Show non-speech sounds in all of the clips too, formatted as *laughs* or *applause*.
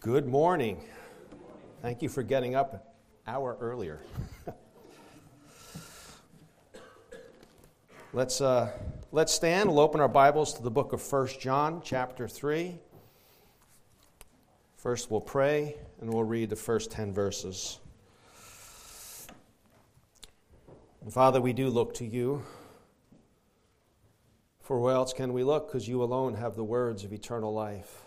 Good morning. Thank you for getting up an hour earlier. *laughs* let's, uh, let's stand. We'll open our Bibles to the book of 1 John, chapter 3. First, we'll pray and we'll read the first 10 verses. Father, we do look to you. For where else can we look? Because you alone have the words of eternal life.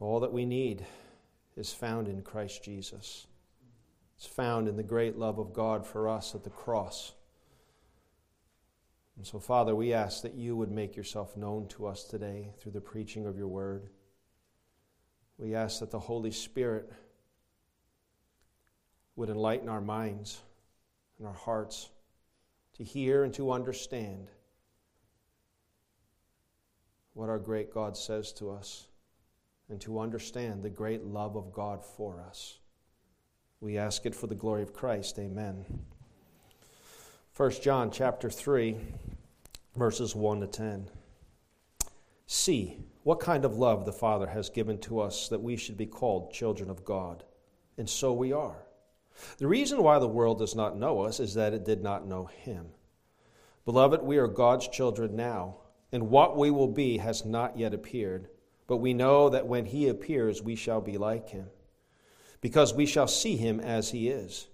All that we need is found in Christ Jesus. It's found in the great love of God for us at the cross. And so, Father, we ask that you would make yourself known to us today through the preaching of your word. We ask that the Holy Spirit would enlighten our minds and our hearts to hear and to understand what our great God says to us and to understand the great love of God for us. We ask it for the glory of Christ. Amen. 1 John chapter 3 verses 1 to 10. See what kind of love the Father has given to us that we should be called children of God, and so we are. The reason why the world does not know us is that it did not know him. Beloved, we are God's children now, and what we will be has not yet appeared. But we know that when he appears, we shall be like him, because we shall see him as he is.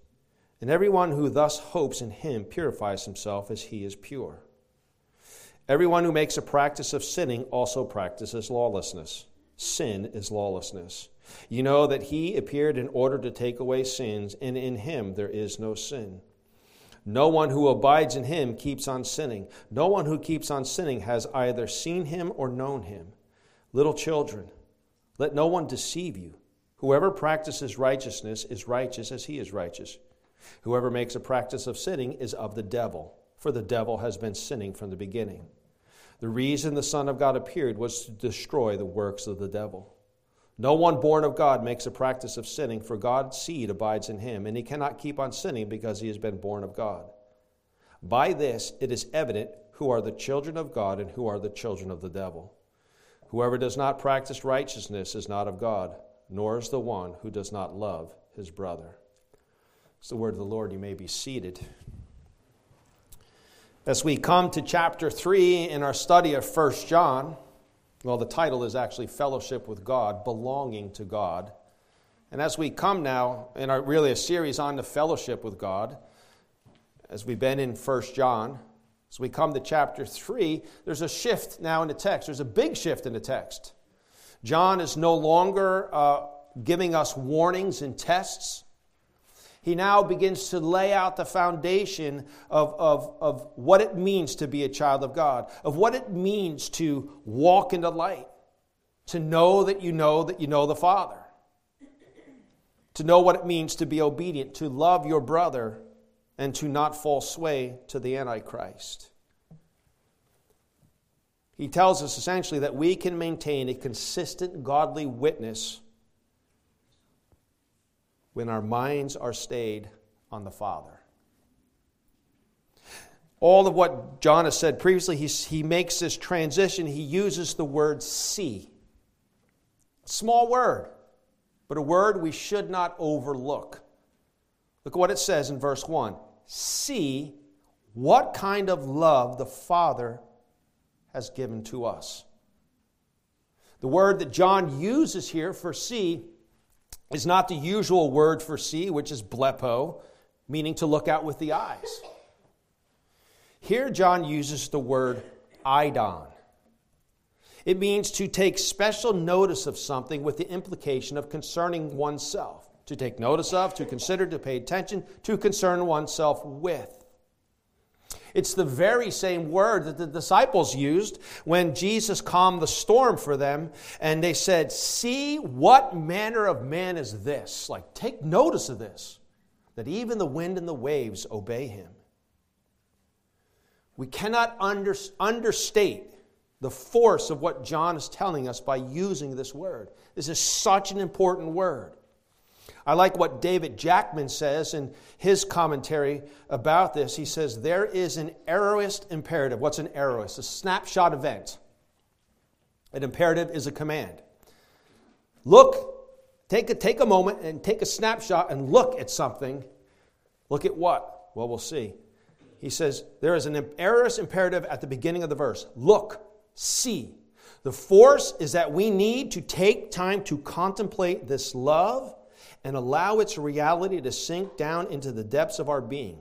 And everyone who thus hopes in him purifies himself as he is pure. Everyone who makes a practice of sinning also practices lawlessness. Sin is lawlessness. You know that he appeared in order to take away sins, and in him there is no sin. No one who abides in him keeps on sinning. No one who keeps on sinning has either seen him or known him. Little children, let no one deceive you. Whoever practices righteousness is righteous as he is righteous. Whoever makes a practice of sinning is of the devil, for the devil has been sinning from the beginning. The reason the Son of God appeared was to destroy the works of the devil. No one born of God makes a practice of sinning, for God's seed abides in him, and he cannot keep on sinning because he has been born of God. By this it is evident who are the children of God and who are the children of the devil. Whoever does not practice righteousness is not of God, nor is the one who does not love his brother. It's the word of the Lord. You may be seated. As we come to chapter 3 in our study of 1 John, well, the title is actually Fellowship with God, Belonging to God. And as we come now in our really a series on the fellowship with God, as we've been in 1 John, we come to chapter 3, there's a shift now in the text. There's a big shift in the text. John is no longer uh, giving us warnings and tests. He now begins to lay out the foundation of, of, of what it means to be a child of God, of what it means to walk in the light, to know that you know that you know the Father, to know what it means to be obedient, to love your brother and to not fall sway to the Antichrist. He tells us essentially that we can maintain a consistent godly witness when our minds are stayed on the Father. All of what John has said previously, he, he makes this transition. He uses the word see. Small word, but a word we should not overlook. Look at what it says in verse 1 See what kind of love the Father has given to us. The word that John uses here for see is not the usual word for see, which is blepo, meaning to look out with the eyes. Here, John uses the word eidon. It means to take special notice of something with the implication of concerning oneself to take notice of, to consider, to pay attention, to concern oneself with. It's the very same word that the disciples used when Jesus calmed the storm for them, and they said, See what manner of man is this? Like, take notice of this, that even the wind and the waves obey him. We cannot under, understate the force of what John is telling us by using this word. This is such an important word. I like what David Jackman says in his commentary about this. He says, There is an aorist imperative. What's an aorist? A snapshot event. An imperative is a command. look, take a, take a moment and take a snapshot and look at something. Look at what? Well, we'll see. He says there is an aorist imperative at the beginning of the verse look, see. The force is that we need to take time to contemplate this love and allow its reality to sink down into the depths of our being.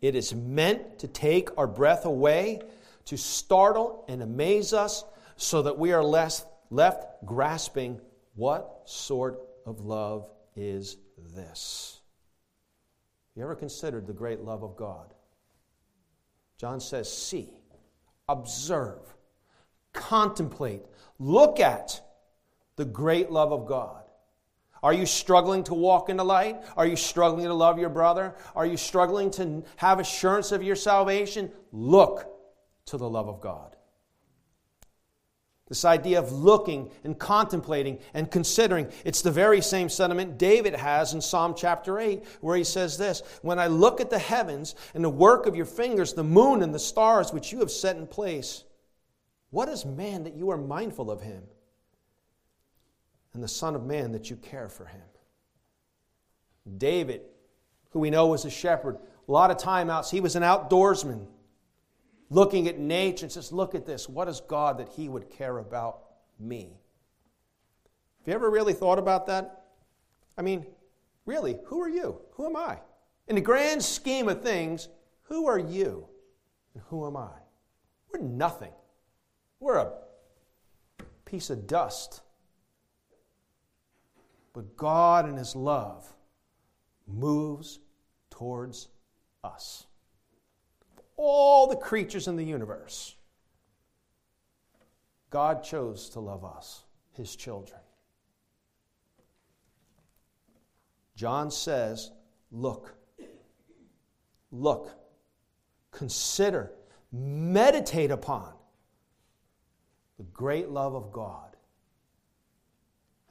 It is meant to take our breath away, to startle and amaze us, so that we are less, left grasping what sort of love is this? Have you ever considered the great love of God? John says, see, observe, contemplate, look at the great love of God. Are you struggling to walk in the light? Are you struggling to love your brother? Are you struggling to have assurance of your salvation? Look to the love of God. This idea of looking and contemplating and considering. It's the very same sentiment David has in Psalm chapter 8, where he says this When I look at the heavens and the work of your fingers, the moon and the stars which you have set in place, what is man that you are mindful of him? And the Son of Man that you care for him. David, who we know was a shepherd, a lot of timeouts, he was an outdoorsman looking at nature and says, Look at this. What is God that he would care about me? Have you ever really thought about that? I mean, really, who are you? Who am I? In the grand scheme of things, who are you? And who am I? We're nothing. We're a piece of dust but God in His love moves towards us. All the creatures in the universe, God chose to love us, His children. John says, Look, look, consider, meditate upon the great love of God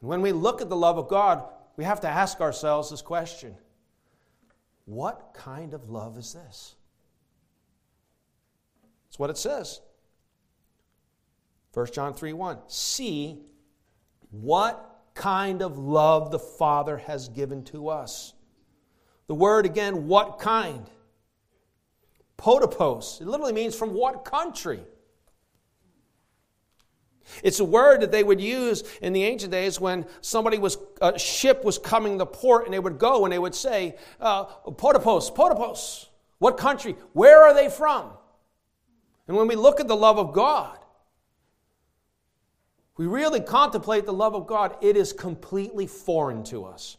and when we look at the love of God, we have to ask ourselves this question What kind of love is this? That's what it says. 1 John 3 1. See what kind of love the Father has given to us. The word again, what kind? Potapos. It literally means from what country? It's a word that they would use in the ancient days when somebody was, a ship was coming to port and they would go and they would say, uh, Potapos, Potapos, what country? Where are they from? And when we look at the love of God, we really contemplate the love of God, it is completely foreign to us.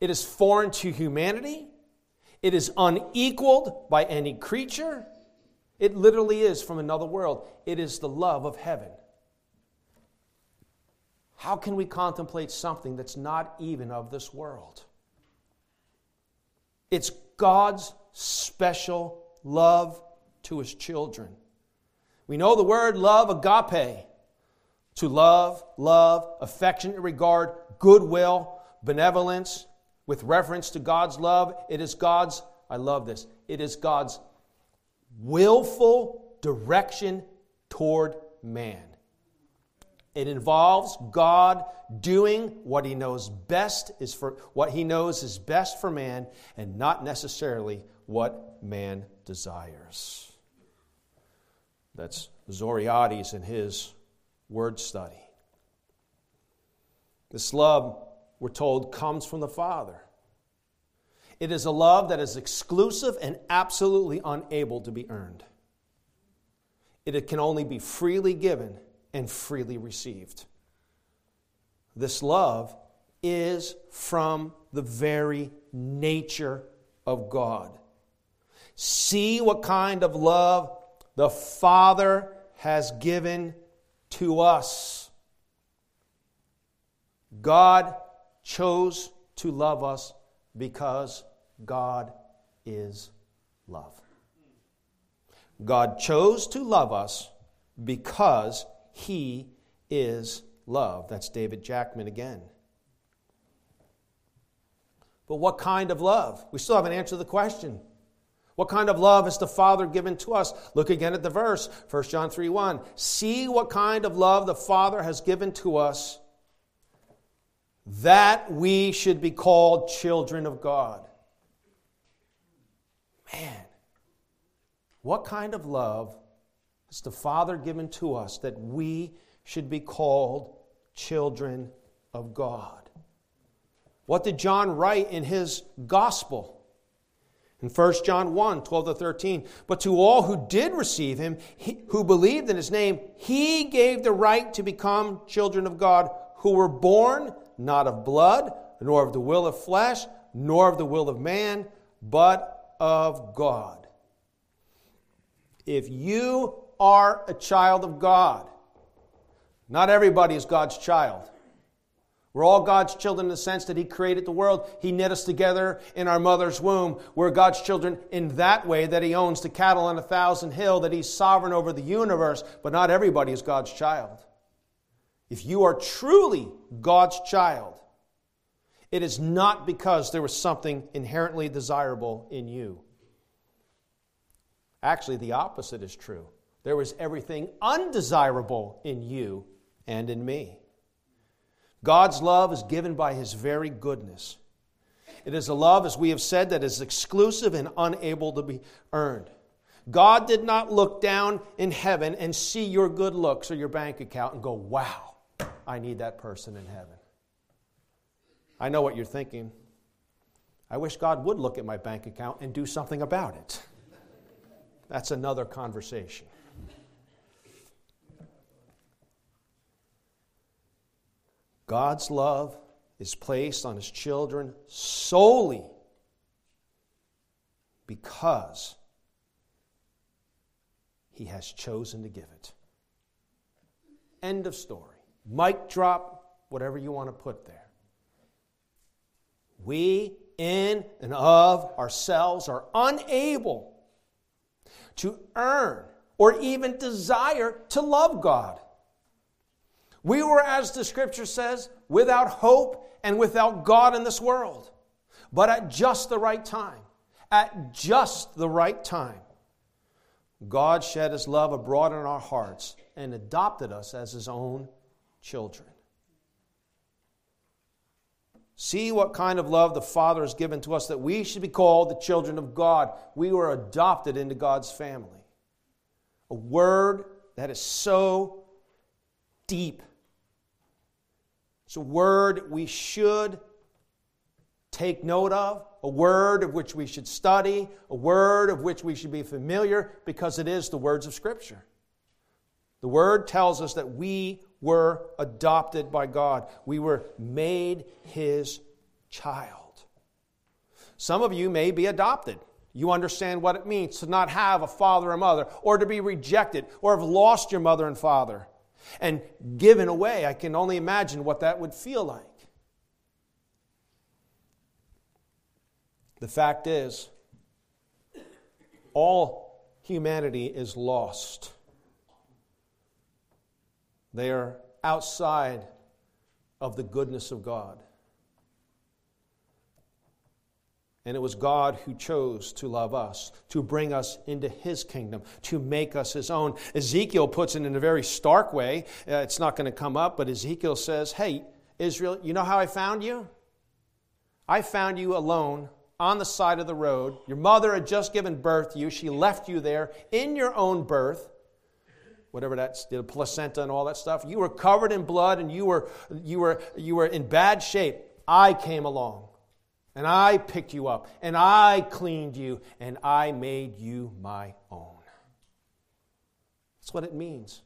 It is foreign to humanity. It is unequaled by any creature. It literally is from another world. It is the love of heaven. How can we contemplate something that's not even of this world? It's God's special love to his children. We know the word love, agape, to love, love, affectionate regard, goodwill, benevolence, with reference to God's love. It is God's, I love this, it is God's willful direction toward man. It involves God doing what he knows best is for what he knows is best for man and not necessarily what man desires. That's Zodhiates in his word study. This love, we're told, comes from the Father. It is a love that is exclusive and absolutely unable to be earned. It can only be freely given and freely received. This love is from the very nature of God. See what kind of love the Father has given to us. God chose to love us because God is love. God chose to love us because he is love. That's David Jackman again. But what kind of love? We still haven't answered the question. What kind of love has the Father given to us? Look again at the verse, 1 John 3 1. See what kind of love the Father has given to us that we should be called children of God. Man, what kind of love has the Father given to us that we should be called children of God? What did John write in his gospel? In 1 John 1 12 to 13, but to all who did receive him, he, who believed in his name, he gave the right to become children of God, who were born not of blood, nor of the will of flesh, nor of the will of man, but of God. If you are a child of God, not everybody is God's child. We're all God's children in the sense that He created the world. He knit us together in our mother's womb. We're God's children in that way that He owns the cattle on a thousand hill, that He's sovereign over the universe, but not everybody is God's child. If you are truly God's child, it is not because there was something inherently desirable in you. Actually, the opposite is true. There was everything undesirable in you and in me. God's love is given by His very goodness. It is a love, as we have said, that is exclusive and unable to be earned. God did not look down in heaven and see your good looks or your bank account and go, wow, I need that person in heaven. I know what you're thinking. I wish God would look at my bank account and do something about it. That's another conversation. God's love is placed on his children solely because he has chosen to give it. End of story. Mic drop, whatever you want to put there. We, in and of ourselves, are unable to earn or even desire to love God. We were, as the scripture says, without hope and without God in this world. But at just the right time, at just the right time, God shed his love abroad in our hearts and adopted us as his own children. See what kind of love the Father has given to us that we should be called the children of God. We were adopted into God's family. A word that is so deep. It's a word we should take note of, a word of which we should study, a word of which we should be familiar because it is the words of Scripture. The word tells us that we were adopted by God. We were made His child. Some of you may be adopted. You understand what it means to not have a father or mother, or to be rejected, or have lost your mother and father and given away. I can only imagine what that would feel like. The fact is, all humanity is lost. They are outside of the goodness of God. And it was God who chose to love us, to bring us into His kingdom, to make us His own. Ezekiel puts it in a very stark way. Uh, it's not going to come up, but Ezekiel says, Hey, Israel, you know how I found you? I found you alone on the side of the road. Your mother had just given birth to you. She left you there in your own birth whatever that's the placenta and all that stuff. You were covered in blood and you were you were you were in bad shape. I came along and i picked you up and i cleaned you and i made you my own. That's what it means.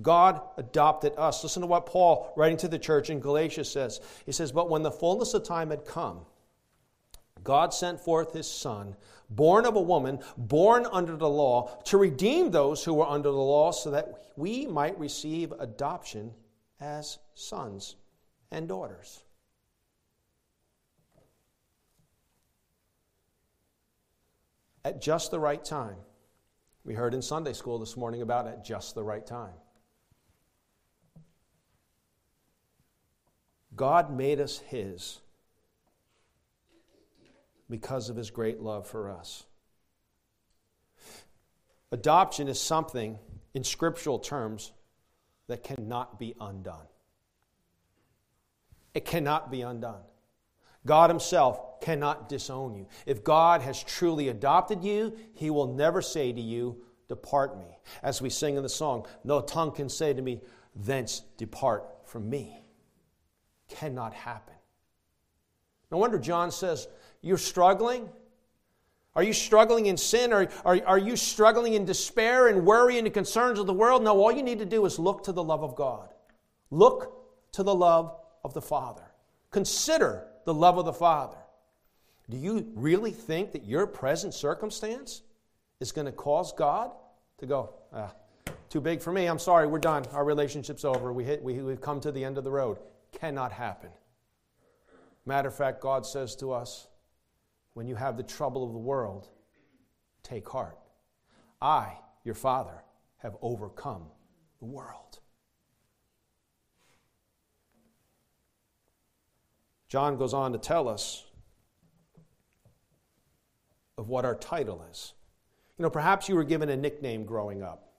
God adopted us. Listen to what paul writing to the church in galatia says. He says but when the fullness of time had come god sent forth his son born of a woman, born under the law, to redeem those who were under the law, so that we might receive adoption as sons and daughters. At just the right time. We heard in Sunday school this morning about at just the right time. God made us His because of his great love for us. Adoption is something, in scriptural terms, that cannot be undone. It cannot be undone. God Himself cannot disown you. If God has truly adopted you, He will never say to you, Depart me. As we sing in the song, no tongue can say to me, Thence depart from me. Cannot happen. No wonder John says, You're struggling? Are you struggling in sin? Are, are, are you struggling in despair and worry and the concerns of the world? No, all you need to do is look to the love of God. Look to the love of the Father. Consider the love of the Father. Do you really think that your present circumstance is going to cause God to go, ah, too big for me. I'm sorry, we're done. Our relationship's over. We hit, we, we've come to the end of the road. Cannot happen. Matter of fact, God says to us, when you have the trouble of the world, take heart. I, your Father, have overcome the world. John goes on to tell us of what our title is. You know, perhaps you were given a nickname growing up.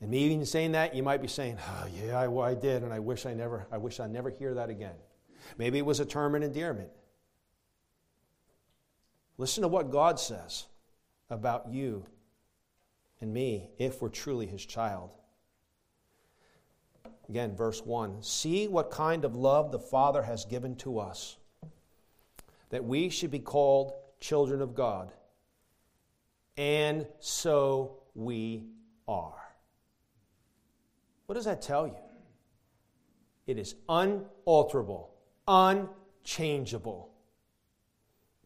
And me even saying that, you might be saying, oh, yeah, I, I did, and I wish I never, I wish I never hear that again. Maybe it was a term of endearment. Listen to what God says about you and me if we're truly His child. Again, verse 1 See what kind of love the Father has given to us, that we should be called children of God. And so we are. What does that tell you? It is unalterable, unchangeable.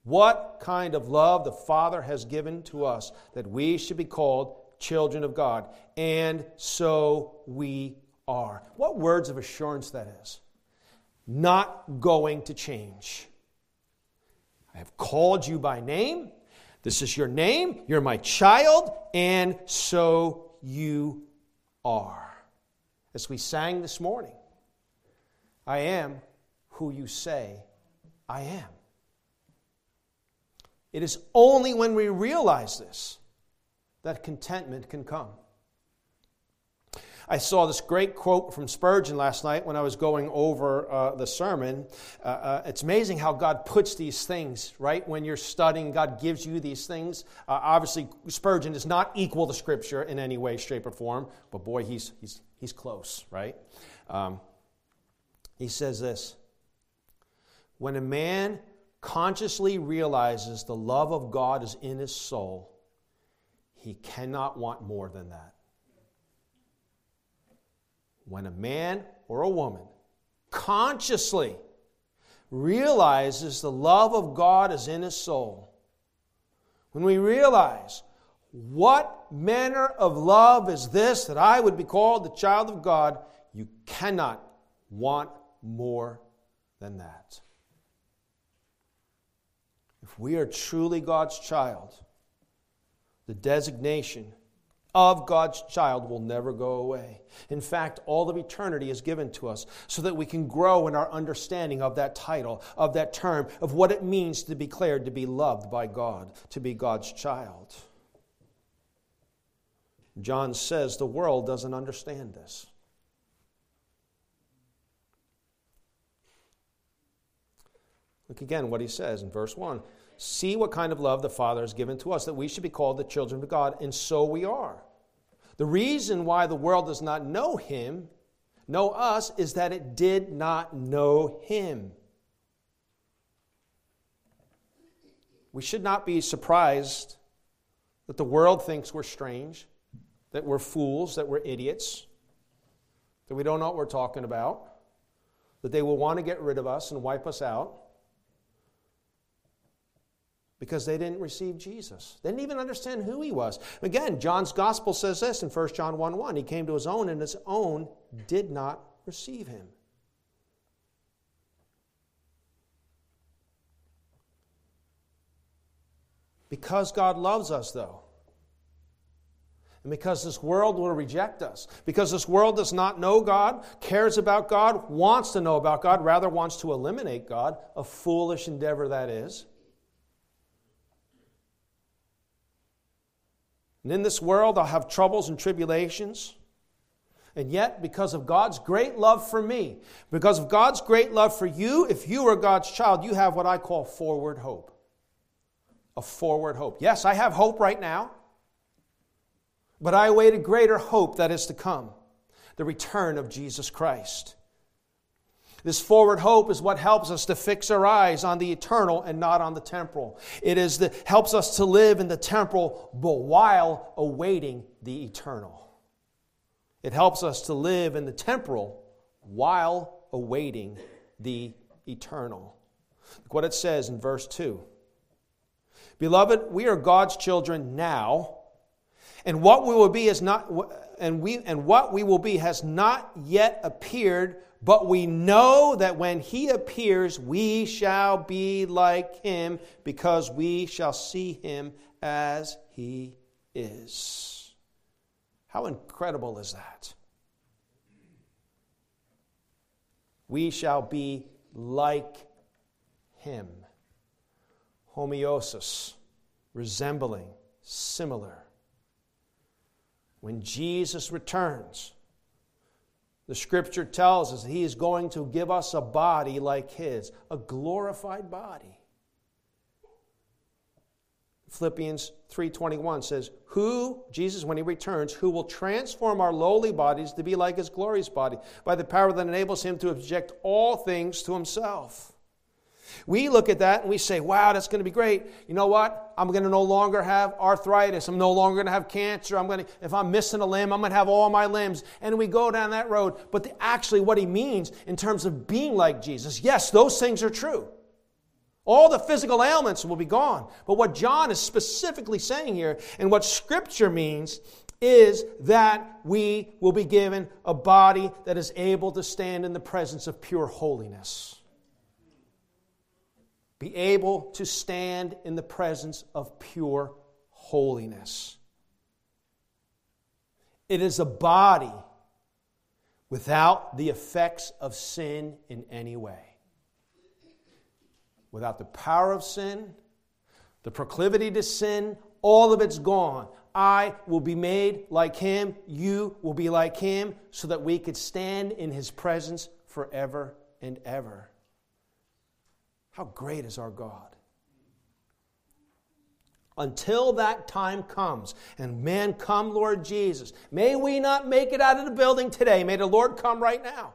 What kind of love the Father has given to us that we should be called children of God. And so we are. What words of assurance that is. Not going to change. I have called you by name. This is your name. You're my child. And so you are. As we sang this morning, I am who you say I am. It is only when we realize this that contentment can come. I saw this great quote from Spurgeon last night when I was going over uh, the sermon. Uh, uh, it's amazing how God puts these things, right? When you're studying, God gives you these things. Uh, obviously, Spurgeon does not equal the scripture in any way, shape, or form, but boy, he's, he's, he's close, right? Um, he says this When a man consciously realizes the love of God is in his soul, he cannot want more than that. When a man or a woman consciously realizes the love of God is in his soul, when we realize what manner of love is this that I would be called the child of God, you cannot want more than that. We are truly God's child, the designation of God's child will never go away. In fact, all of eternity is given to us so that we can grow in our understanding of that title, of that term, of what it means to be declared to be loved by God, to be God's child. John says the world doesn't understand this. Look again what he says in verse 1. See what kind of love the Father has given to us, that we should be called the children of God, and so we are. The reason why the world does not know him, know us, is that it did not know him. We should not be surprised that the world thinks we're strange, that we're fools, that we're idiots, that we don't know what we're talking about, that they will want to get rid of us and wipe us out because they didn't receive Jesus. They didn't even understand who he was. Again, John's gospel says this in 1 John 1 1. He came to his own, and his own did not receive him. Because God loves us, though, and because this world will reject us, because this world does not know God, cares about God, wants to know about God, rather wants to eliminate God, a foolish endeavor that is. And in this world, I'll have troubles and tribulations. And yet, because of God's great love for me, because of God's great love for you, if you are God's child, you have what I call forward hope. A forward hope. Yes, I have hope right now, but I await a greater hope that is to come the return of Jesus Christ. This forward hope is what helps us to fix our eyes on the eternal and not on the temporal. It is that helps us to live in the temporal but while awaiting the eternal. It helps us to live in the temporal while awaiting the eternal. Look what it says in verse 2. Beloved, we are God's children now, and what we will be is not and we and what we will be has not yet appeared but we know that when he appears, we shall be like him because we shall see him as he is. How incredible is that? We shall be like him. Homeosis, resembling, similar. When Jesus returns, the scripture tells us he is going to give us a body like his, a glorified body. Philippians 3:21 says, "Who Jesus when he returns, who will transform our lowly bodies to be like his glorious body by the power that enables him to object all things to himself." We look at that and we say, wow, that's going to be great. You know what? I'm going to no longer have arthritis. I'm no longer going to have cancer. I'm going to, if I'm missing a limb, I'm going to have all my limbs. And we go down that road. But the, actually, what he means in terms of being like Jesus, yes, those things are true. All the physical ailments will be gone. But what John is specifically saying here, and what Scripture means, is that we will be given a body that is able to stand in the presence of pure holiness be able to stand in the presence of pure holiness. It is a body without the effects of sin in any way. Without the power of sin, the proclivity to sin, all of it's gone. I will be made like him, you will be like him, so that we could stand in his presence forever and ever. How great is our God? Until that time comes, and man, come, Lord Jesus. May we not make it out of the building today. May the Lord come right now.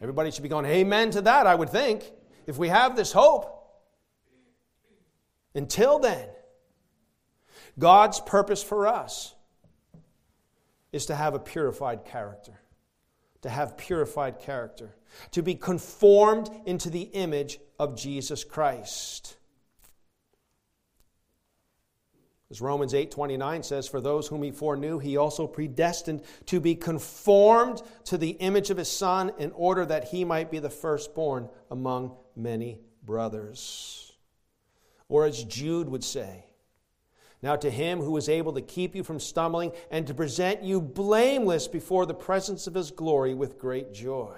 Everybody should be going, Amen to that, I would think, if we have this hope. Until then, God's purpose for us is to have a purified character. To have purified character to be conformed into the image of Jesus Christ. As Romans 8:29 says, for those whom he foreknew, he also predestined to be conformed to the image of his son in order that he might be the firstborn among many brothers. Or as Jude would say, now to him who is able to keep you from stumbling and to present you blameless before the presence of his glory with great joy.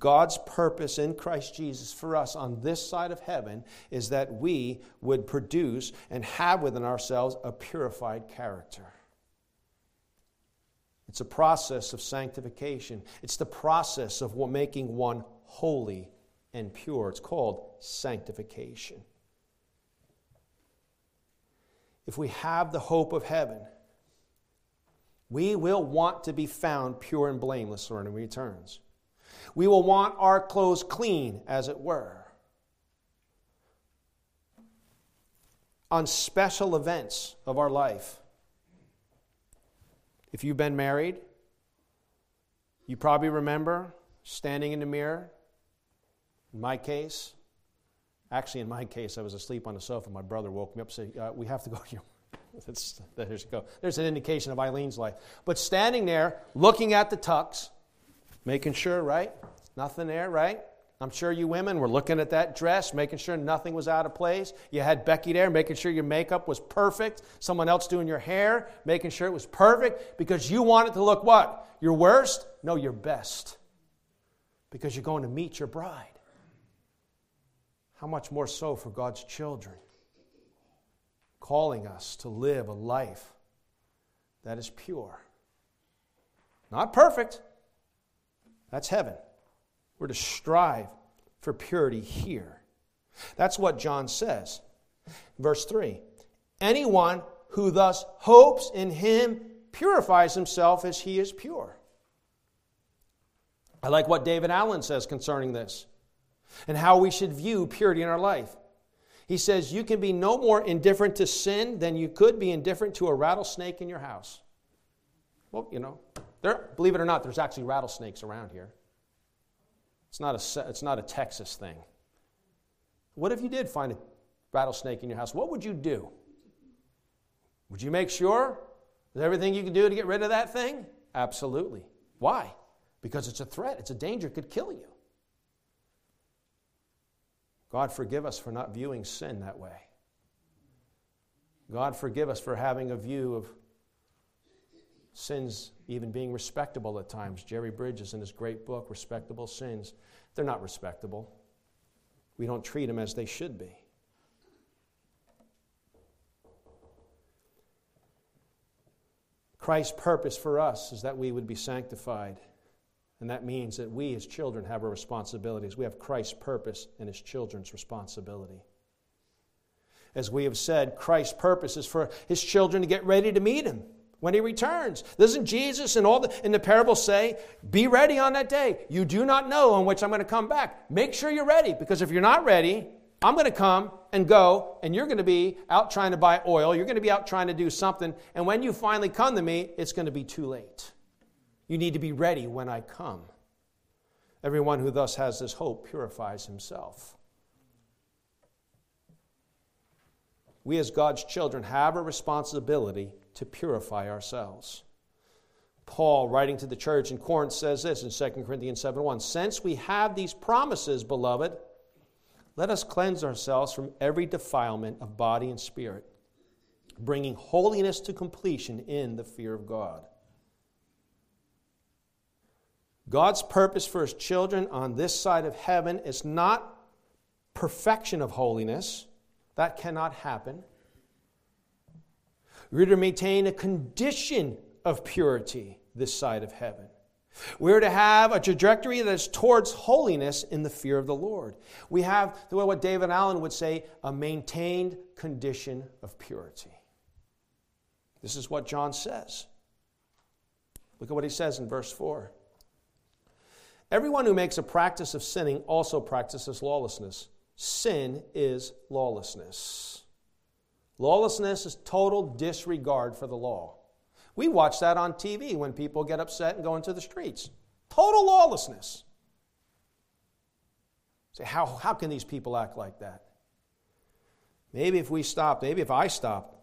God's purpose in Christ Jesus for us on this side of heaven is that we would produce and have within ourselves a purified character. It's a process of sanctification, it's the process of making one holy and pure. It's called sanctification. If we have the hope of heaven, we will want to be found pure and blameless when he returns. We will want our clothes clean, as it were. On special events of our life. If you've been married, you probably remember standing in the mirror. In my case, actually, in my case, I was asleep on the sofa. My brother woke me up and said, uh, We have to go to your. *laughs* That's, there's, go. there's an indication of Eileen's life. But standing there, looking at the tux, Making sure, right? Nothing there, right? I'm sure you women were looking at that dress, making sure nothing was out of place. You had Becky there, making sure your makeup was perfect. Someone else doing your hair, making sure it was perfect because you want it to look what? Your worst? No, your best. Because you're going to meet your bride. How much more so for God's children? calling us to live a life that is pure. Not perfect, that's heaven. We're to strive for purity here. That's what John says. Verse 3 Anyone who thus hopes in him purifies himself as he is pure. I like what David Allen says concerning this and how we should view purity in our life. He says, You can be no more indifferent to sin than you could be indifferent to a rattlesnake in your house. Well, you know, there, believe it or not, there's actually rattlesnakes around here. It's not, a, it's not a Texas thing. What if you did find a rattlesnake in your house? What would you do? Would you make sure there's everything you can do to get rid of that thing? Absolutely. Why? Because it's a threat, it's a danger, it could kill you. God, forgive us for not viewing sin that way. God, forgive us for having a view of sins even being respectable at times. Jerry Bridges, in his great book, Respectable Sins, they're not respectable. We don't treat them as they should be. Christ's purpose for us is that we would be sanctified. And that means that we as children have our responsibilities. We have Christ's purpose and his children's responsibility. As we have said, Christ's purpose is for his children to get ready to meet him when he returns. Doesn't Jesus and all the, in the parable say, Be ready on that day? You do not know on which I'm going to come back. Make sure you're ready, because if you're not ready, I'm going to come and go, and you're going to be out trying to buy oil. You're going to be out trying to do something. And when you finally come to me, it's going to be too late. You need to be ready when I come. Everyone who thus has this hope purifies himself. We, as God's children, have a responsibility to purify ourselves. Paul, writing to the church in Corinth, says this in 2 Corinthians 7 1 Since we have these promises, beloved, let us cleanse ourselves from every defilement of body and spirit, bringing holiness to completion in the fear of God. God's purpose for his children on this side of heaven is not perfection of holiness. That cannot happen. We're to maintain a condition of purity this side of heaven. We're to have a trajectory that is towards holiness in the fear of the Lord. We have, what David Allen would say, a maintained condition of purity. This is what John says. Look at what he says in verse 4. Everyone who makes a practice of sinning also practices lawlessness. Sin is lawlessness. Lawlessness is total disregard for the law. We watch that on TV when people get upset and go into the streets. Total lawlessness. Say, how, how can these people act like that? Maybe if we stopped, maybe if I stopped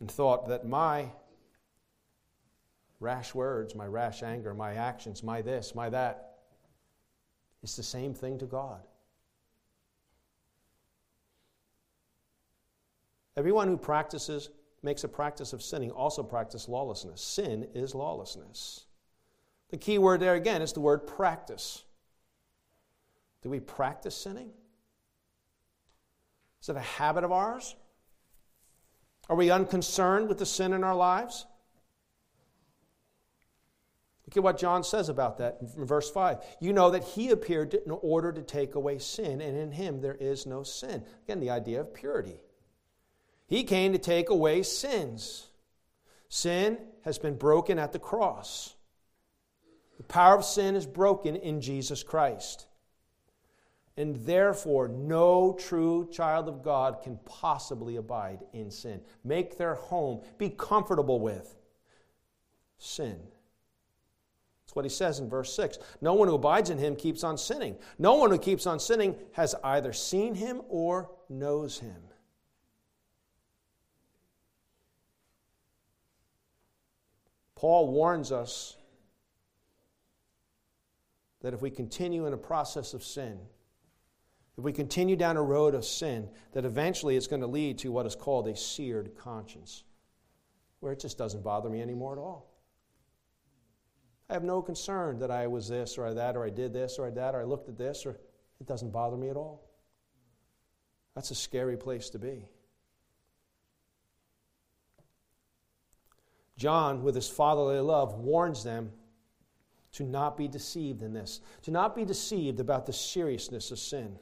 and thought that my rash words, my rash anger, my actions, my this, my that, it's the same thing to God. Everyone who practices, makes a practice of sinning, also practices lawlessness. Sin is lawlessness. The key word there again is the word practice. Do we practice sinning? Is it a habit of ours? Are we unconcerned with the sin in our lives? Look at what John says about that in verse 5. You know that he appeared in order to take away sin, and in him there is no sin. Again, the idea of purity. He came to take away sins. Sin has been broken at the cross. The power of sin is broken in Jesus Christ. And therefore, no true child of God can possibly abide in sin. Make their home, be comfortable with sin. That's what he says in verse 6. No one who abides in him keeps on sinning. No one who keeps on sinning has either seen him or knows him. Paul warns us that if we continue in a process of sin, if we continue down a road of sin, that eventually it's going to lead to what is called a seared conscience, where it just doesn't bother me anymore at all. I have no concern that I was this or that, or I did this or that, or I looked at this, or it doesn't bother me at all. That's a scary place to be. John, with his fatherly love, warns them to not be deceived in this, to not be deceived about the seriousness of sin.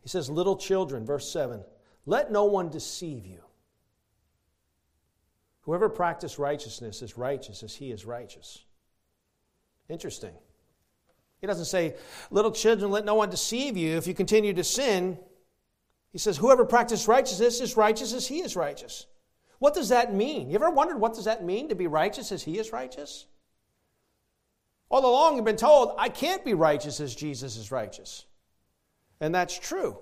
He says, Little children, verse 7, let no one deceive you. Whoever practices righteousness is righteous as he is righteous. Interesting. He doesn't say, Little children, let no one deceive you if you continue to sin. He says, Whoever practices righteousness is righteous as he is righteous. What does that mean? You ever wondered what does that mean to be righteous as he is righteous? All along you've been told, I can't be righteous as Jesus is righteous. And that's true.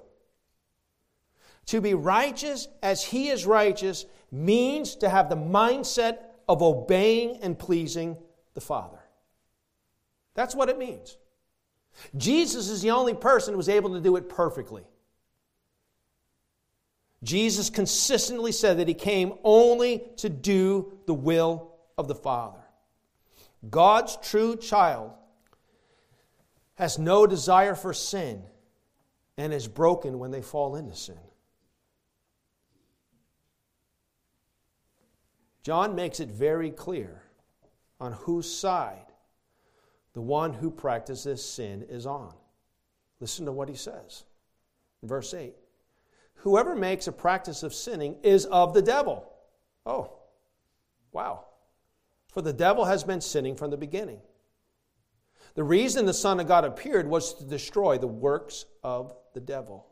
To be righteous as he is righteous means to have the mindset of obeying and pleasing the Father. That's what it means. Jesus is the only person who was able to do it perfectly. Jesus consistently said that he came only to do the will of the Father. God's true child has no desire for sin and is broken when they fall into sin. John makes it very clear on whose side the one who practices sin is on. Listen to what he says. Verse 8 Whoever makes a practice of sinning is of the devil. Oh, wow. For the devil has been sinning from the beginning. The reason the Son of God appeared was to destroy the works of the devil.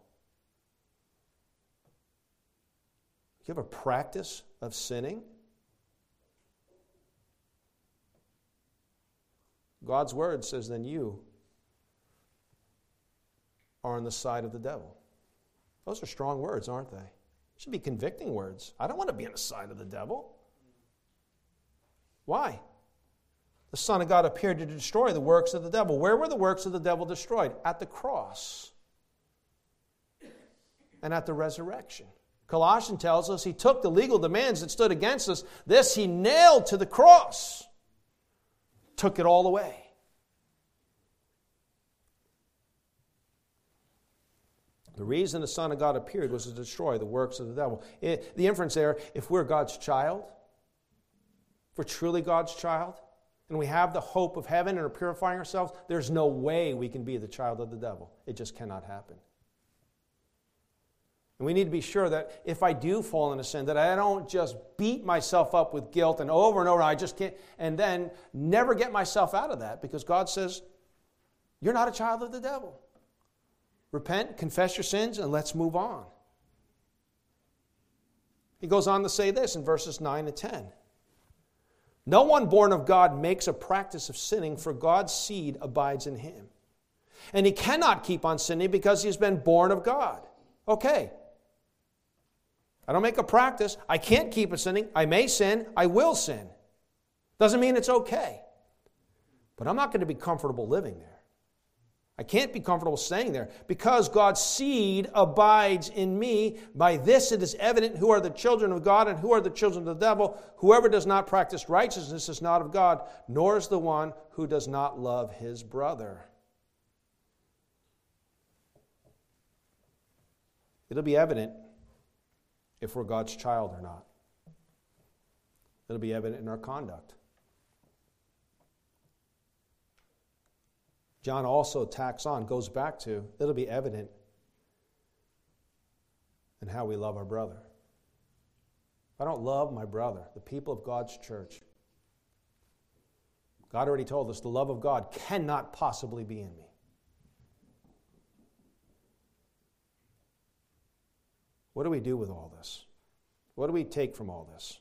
You have a practice of sinning? God's word says, then you are on the side of the devil. Those are strong words, aren't they? Should be convicting words. I don't want to be on the side of the devil. Why? The Son of God appeared to destroy the works of the devil. Where were the works of the devil destroyed? At the cross and at the resurrection. Colossians tells us he took the legal demands that stood against us. This he nailed to the cross took it all away. The reason the Son of God appeared was to destroy the works of the devil. It, the inference there, if we're God's child, if we're truly God's child, and we have the hope of heaven and are purifying ourselves, there's no way we can be the child of the devil. It just cannot happen. And we need to be sure that if I do fall into sin, that I don't just beat myself up with guilt and over and over, I just can't, and then never get myself out of that because God says, You're not a child of the devil. Repent, confess your sins, and let's move on. He goes on to say this in verses 9 and 10. No one born of God makes a practice of sinning, for God's seed abides in him. And he cannot keep on sinning because he's been born of God. Okay, I don't make a practice. I can't keep it sinning. I may sin. I will sin. Doesn't mean it's okay. But I'm not going to be comfortable living there. I can't be comfortable staying there because God's seed abides in me. By this it is evident who are the children of God and who are the children of the devil. Whoever does not practice righteousness is not of God, nor is the one who does not love his brother. It'll be evident if we're God's child or not. It'll be evident in our conduct. John also tacks on, goes back to, it'll be evident in how we love our brother. If I don't love my brother, the people of God's church, God already told us the love of God cannot possibly be in me. What do we do with all this? What do we take from all this?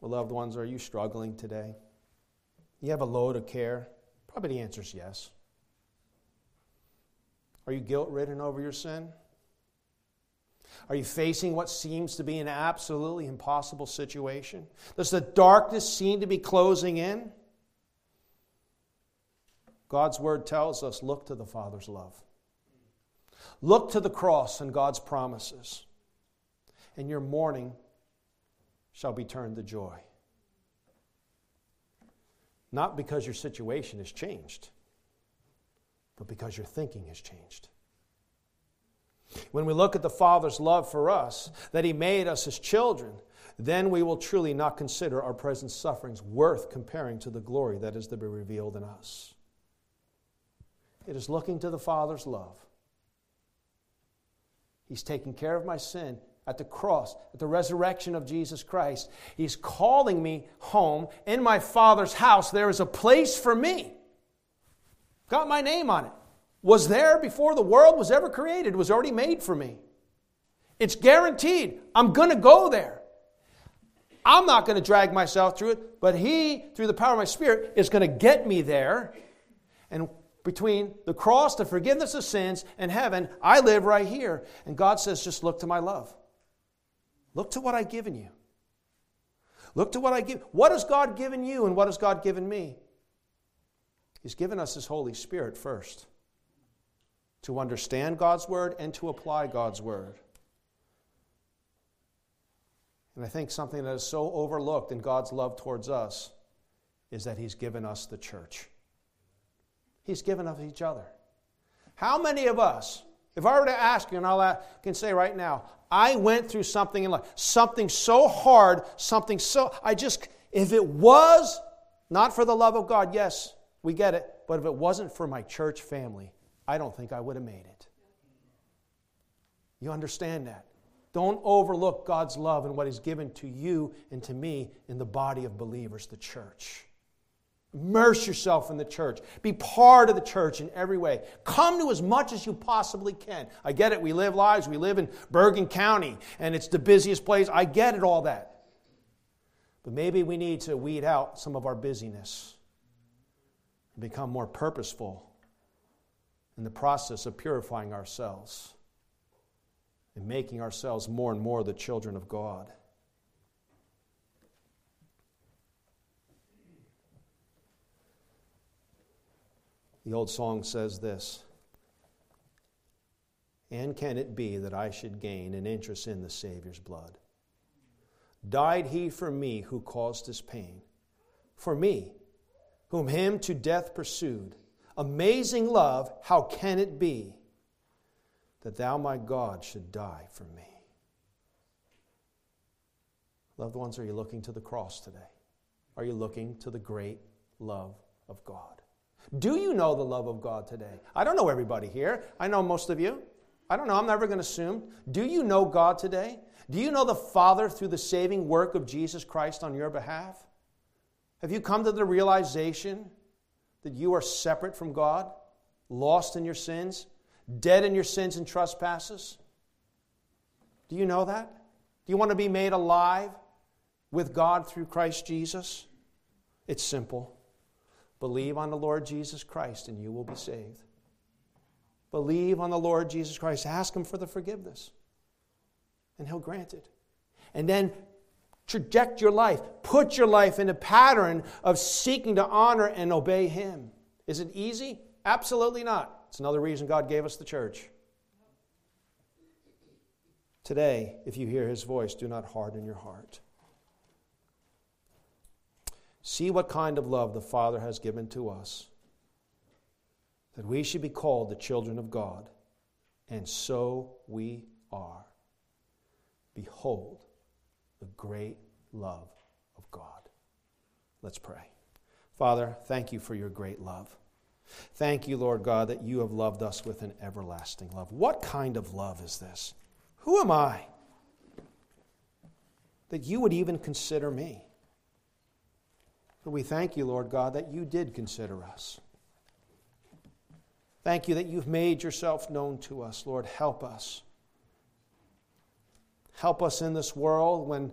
Well, loved ones, are you struggling today? You have a load of care? Probably the answer is yes. Are you guilt ridden over your sin? Are you facing what seems to be an absolutely impossible situation? Does the darkness seem to be closing in? God's word tells us look to the Father's love. Look to the cross and God's promises, and your mourning shall be turned to joy. Not because your situation has changed, but because your thinking has changed. when we look at the Father's love for us, that He made us His children, then we will truly not consider our present sufferings worth comparing to the glory that is to be revealed in us. It is looking to the Father's love. He's taking care of my sin at the cross, at the resurrection of Jesus Christ. He's calling me home. In my Father's house, there is a place for me. Got my name on it. Was there before the world was ever created, was already made for me. It's guaranteed. I'm going to go there. I'm not going to drag myself through it, but He, through the power of my Spirit, is going to get me there. And between the cross, the forgiveness of sins, and heaven, I live right here. And God says, just look to my love. Look to what I've given you. Look to what I give. What has God given you and what has God given me? He's given us His Holy Spirit first to understand God's Word and to apply God's Word. And I think something that is so overlooked in God's love towards us is that He's given us the church. He's given us each other. How many of us, if I were to ask you, and I uh, can say right now, I went through something in life, something so hard, something so, I just, if it was not for the love of God, yes, we get it, but if it wasn't for my church family, I don't think I would have made it. You understand that? Don't overlook God's love and what He's given to you and to me in the body of believers, the church. Immerse yourself in the church. Be part of the church in every way. Come to as much as you possibly can. I get it. We live lives. We live in Bergen County, and it's the busiest place. I get it, all that. But maybe we need to weed out some of our busyness and become more purposeful in the process of purifying ourselves and making ourselves more and more the children of God. The old song says this And can it be that I should gain an interest in the Savior's blood? Died he for me who caused his pain, for me, whom him to death pursued. Amazing love, how can it be that thou, my God, should die for me? Loved ones, are you looking to the cross today? Are you looking to the great love of God? Do you know the love of God today? I don't know everybody here. I know most of you. I don't know. I'm never going to assume. Do you know God today? Do you know the Father through the saving work of Jesus Christ on your behalf? Have you come to the realization that you are separate from God, lost in your sins, dead in your sins and trespasses? Do you know that? Do you want to be made alive with God through Christ Jesus? It's simple. Believe on the Lord Jesus Christ and you will be saved. Believe on the Lord Jesus Christ. Ask Him for the forgiveness, and He'll grant it. And then traject your life, put your life in a pattern of seeking to honor and obey Him. Is it easy? Absolutely not. It's another reason God gave us the church. Today, if you hear His voice, do not harden your heart. See what kind of love the Father has given to us, that we should be called the children of God, and so we are. Behold the great love of God. Let's pray. Father, thank you for your great love. Thank you, Lord God, that you have loved us with an everlasting love. What kind of love is this? Who am I that you would even consider me? But we thank you, Lord God, that you did consider us. Thank you that you've made yourself known to us. Lord, help us. Help us in this world when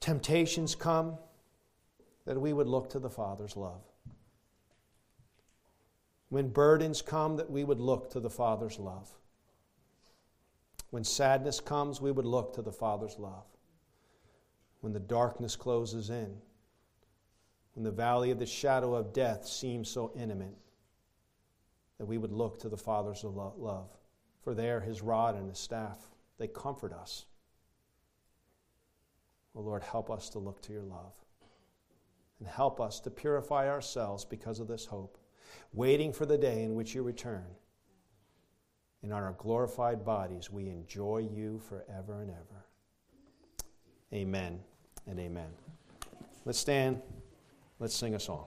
temptations come, that we would look to the Father's love. When burdens come, that we would look to the Father's love. When sadness comes, we would look to the Father's love. When the darkness closes in, when the valley of the shadow of death seems so intimate, that we would look to the Father's of love. For there, his rod and his staff, they comfort us. Oh Lord, help us to look to your love. And help us to purify ourselves because of this hope, waiting for the day in which you return. in our glorified bodies, we enjoy you forever and ever. Amen and amen. Let's stand. Let's sing a song.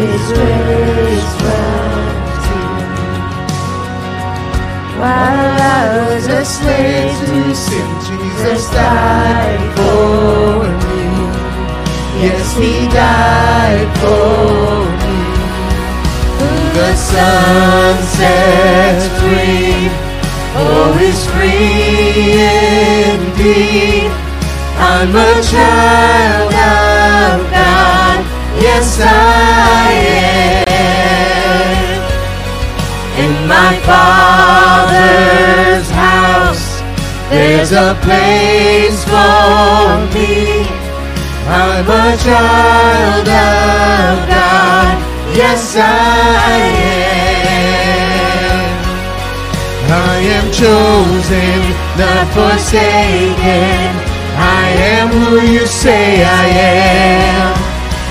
His word is found While I was a slave to sin, Jesus died for me. Yes, He died for me. The Son sets free. Oh, He's free indeed. I'm a child of God place for me. I'm a child of God. Yes, I am. I am chosen, not forsaken. I am who you say I am.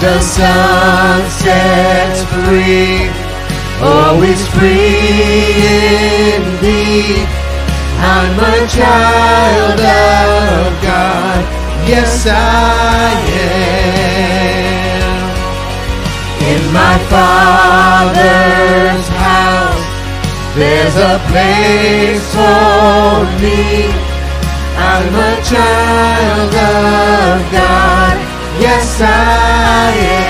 The Son sets free, always free indeed. I'm a child of God. Yes, I am. In my Father's house, there's a place for me. I'm a child of God. Yes, I am.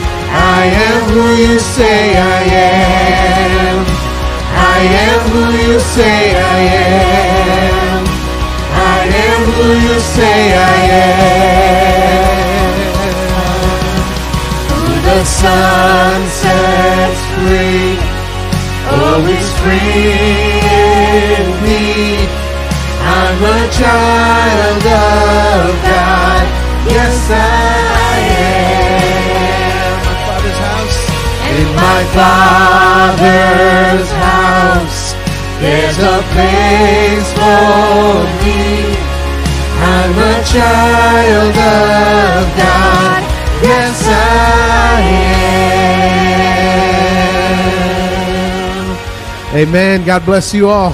I am who you say I am. I am who you say I am. I am who you say I am. Who the Son sets free, oh, always free indeed. I'm a child of God. Yes, I In my Father's house, there's a place for me. I'm a child of God. Yes, I am. Amen. God bless you all.